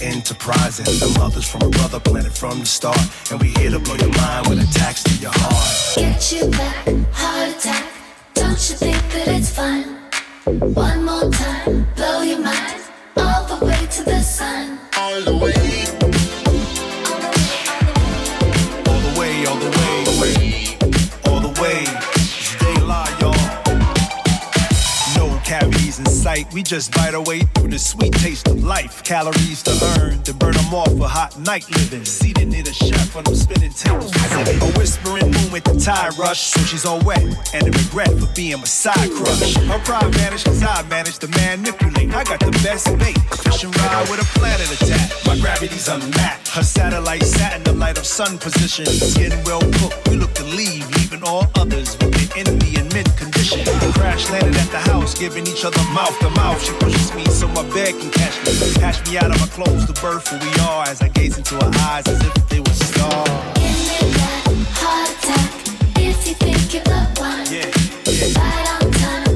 we enterprising. The mothers from a brother planet from the start. And we here to blow your mind with attacks to your heart. Get you back, heart attack. Don't you think that it's fun? One more time, blow your mind all the way to the sun. All the way. Sight. We just bite our way through the sweet taste of life. Calories to earn, to burn them off for hot night living. Seated near the chef on them spinning tables. A whispering moon with the tide rush, so she's all wet. And a regret for being my side crush. Her pride vanished cause I managed to manipulate. I got the best bait. Fish and ride with a planet attack. My gravity's unmatched. Her satellite sat in the light of sun position. Skin well cooked, we look to leave, leaving all others with the envy in mid condition. Crash landed at the house, giving each other mouth to mouth. She pushes me so my bed can catch me. Catch me out of my clothes to birth who we are as I gaze into her eyes as if they were stars. Give me that heart attack if you think you're the one. Yeah, yeah. Right on time,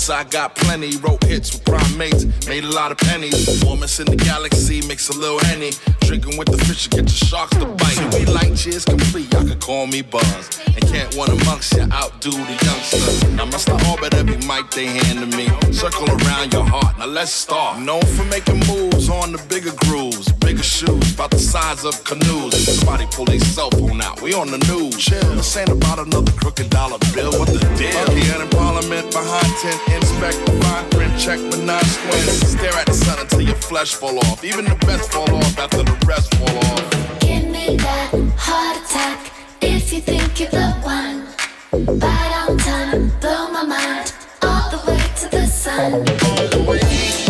So I got plenty. Wrote hits with primates, made a lot of pennies. Warmest in the galaxy, mix a little henny. Drinking with the fish to get the sharks to bite. We like cheers complete, y'all can call me Buzz. And can't one amongst ya outdo the youngster. Now must I orbit every mic they hand to me. Circle around your heart, now let's start. Known for making moves on the bigger grooves, bigger shoes, about the size of canoes. Somebody pull their cell phone out, we on the news. Chill, this ain't about another crooked dollar bill. What the deal? Here in Parliament, behind 10 fine print check, but not squint. Stare at the sun until your flesh fall off. Even the best fall off after the rest fall off. Give me that heart attack if you think you're the one. Bite on time, blow my mind all the way to the sun. All the way.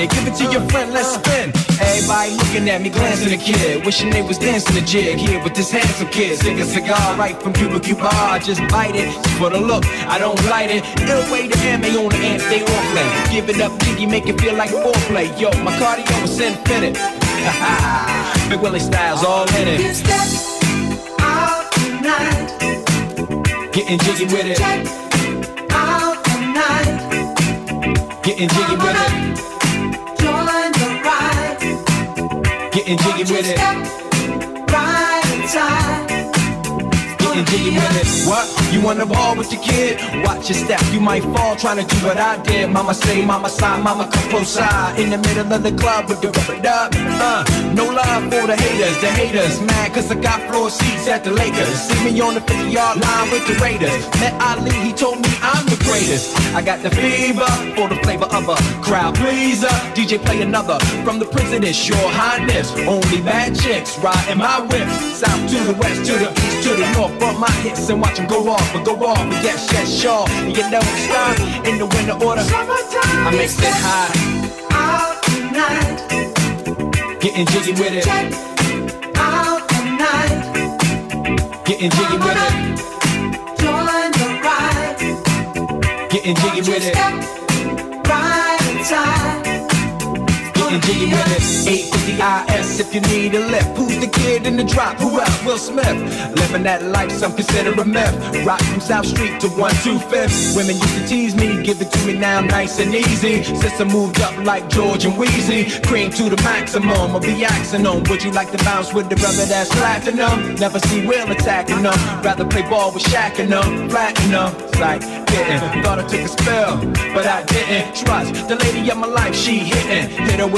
Of stuff in it. Give it to your friend, let's spin. Everybody looking at me, glancing a kid. Wishing they was dancing a jig here with this handsome kid. Sick a cigar right from Cuba Cuba. I just bite it for the look. I don't light it. Ill way to amp, on the amp, stay on play. Give it up, jiggy, make it feel like foreplay. Yo, my cardio is infinite. Big Willie Styles all in it. Step out tonight. Getting jiggy with it. Check out tonight. Getting jiggy with it. Getting jiggy with it. Right inside. Getting jiggy with it. What? You on the ball with your kid? Watch your step, you might fall trying to do what I did. Mama say, mama sign, mama come close side. In the middle of the club with the rubber dub. Uh, no love for the haters, the haters. Mad cause I got floor seats at the Lakers. See me on the 50 yard line with the Raiders. Met Ali, he told me I'm the greatest. I got the fever for the flavor of a crowd pleaser. DJ play another from the president, your highness. Only bad chicks riding my whip. South to the west, to the east, to the north. Bump my hits and watch them go off, and go off. And yes, yes, sure. And you don't stop in the winter order. I make it high, Out tonight. getting jiggy with it, getting jiggy with it, Join the ride. getting jiggy with it. Step right inside. Getting jiggy with it. 850 IS if you need a lift. Who's the kid in the drop? Who else? Will Smith. Living that life, some consider a myth. Rock from South Street to 125th. Women used to tease me, give it to me now nice and easy. Since I moved up like George and Weezy. Cream to the maximum, I'll be axing them. Would you like to bounce with the brother that's platinum? Never see Will attacking them. Rather play ball with Shaq and them. Flatten them. It's like, getting. Thought I took a spell, but I didn't. Trust the lady of my life, she hitting. Hit her with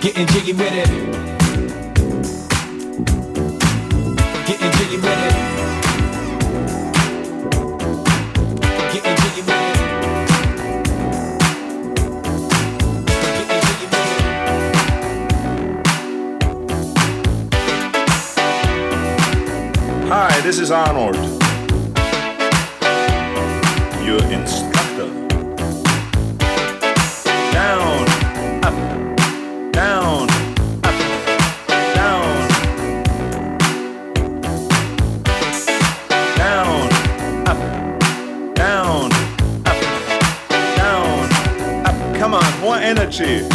Getting jiggy with it. Getting jiggy with it. Jiggy with it. Hi, this is Arnold. Peixe.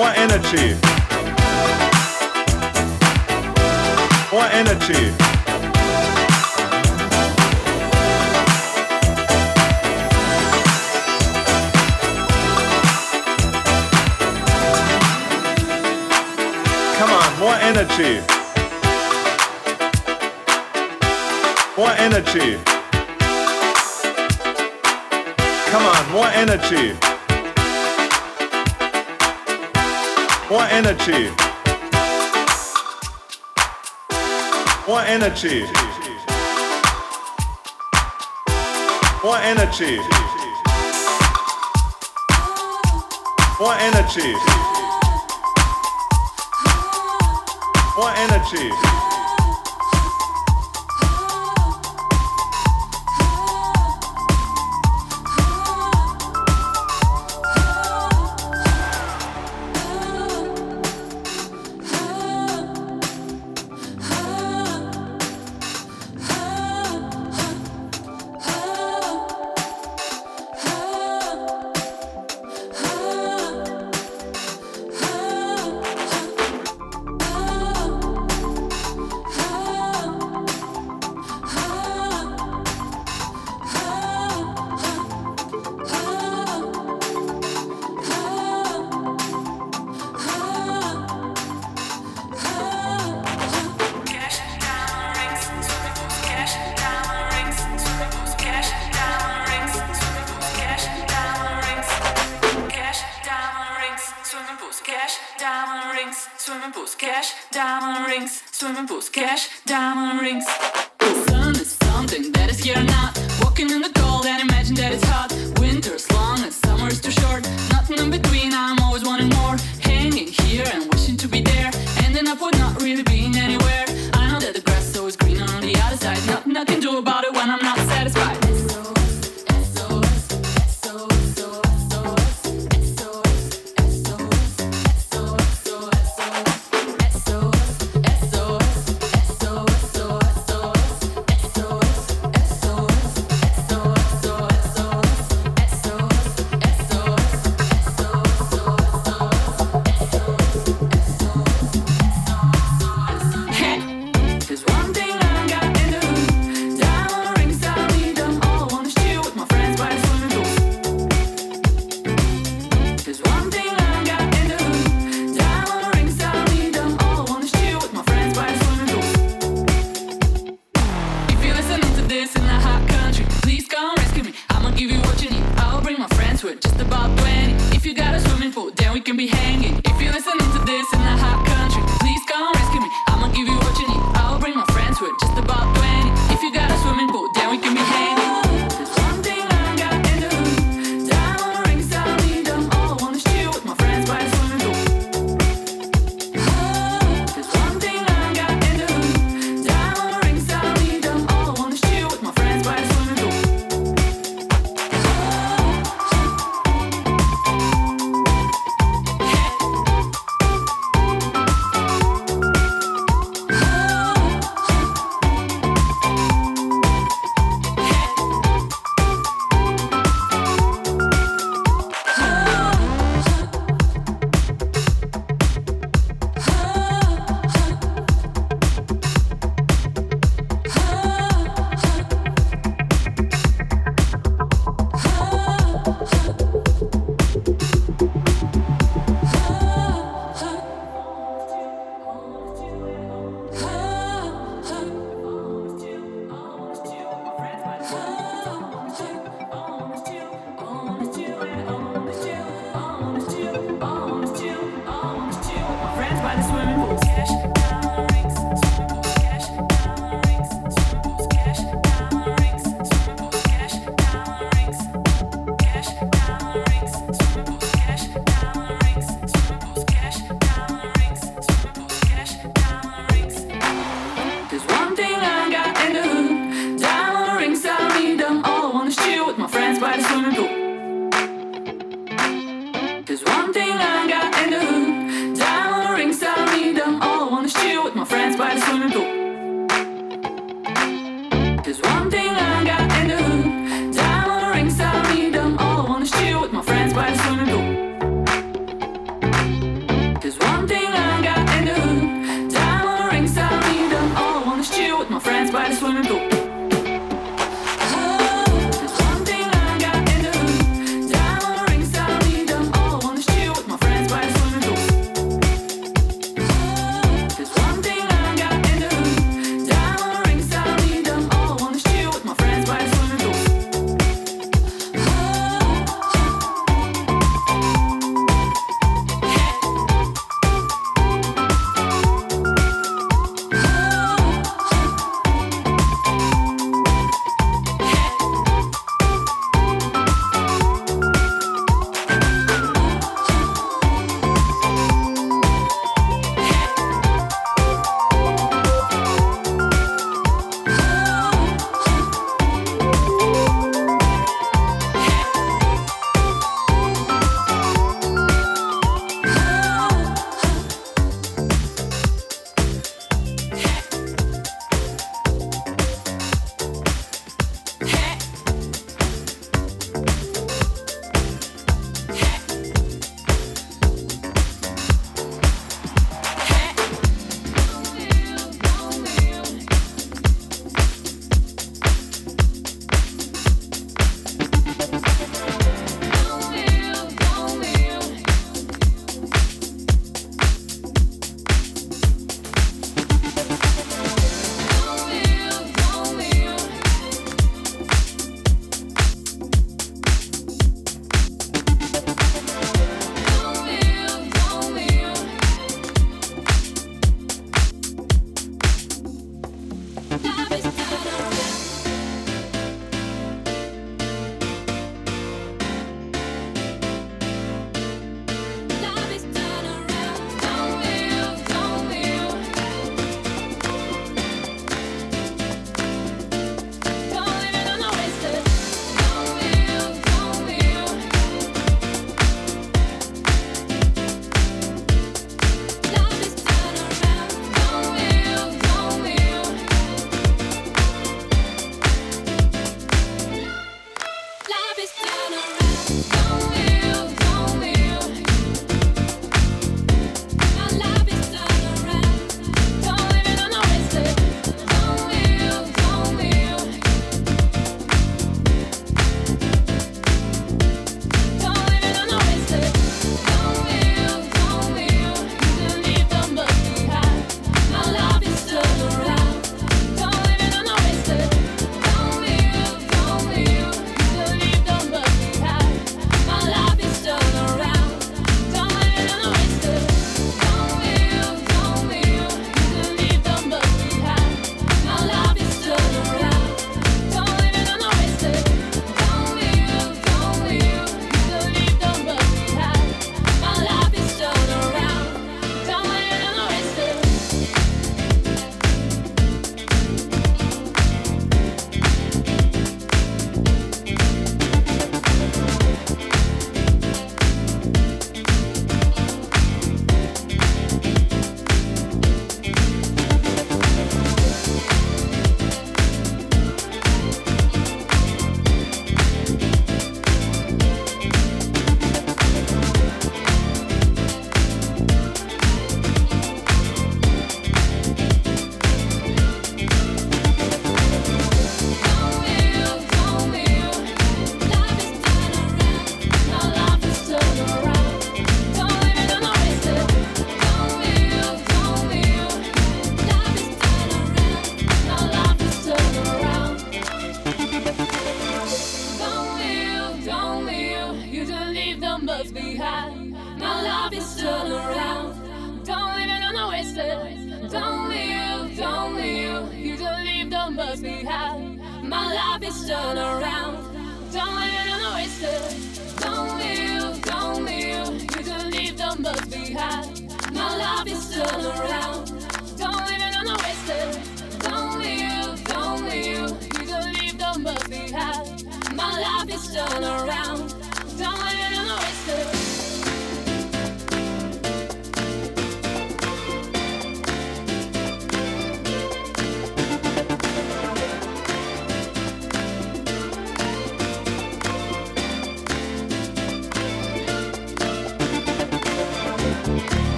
More energy. More energy. Come on, more energy. More energy. Come on, more energy. More energy. More energy. More energy. More energy. More energy.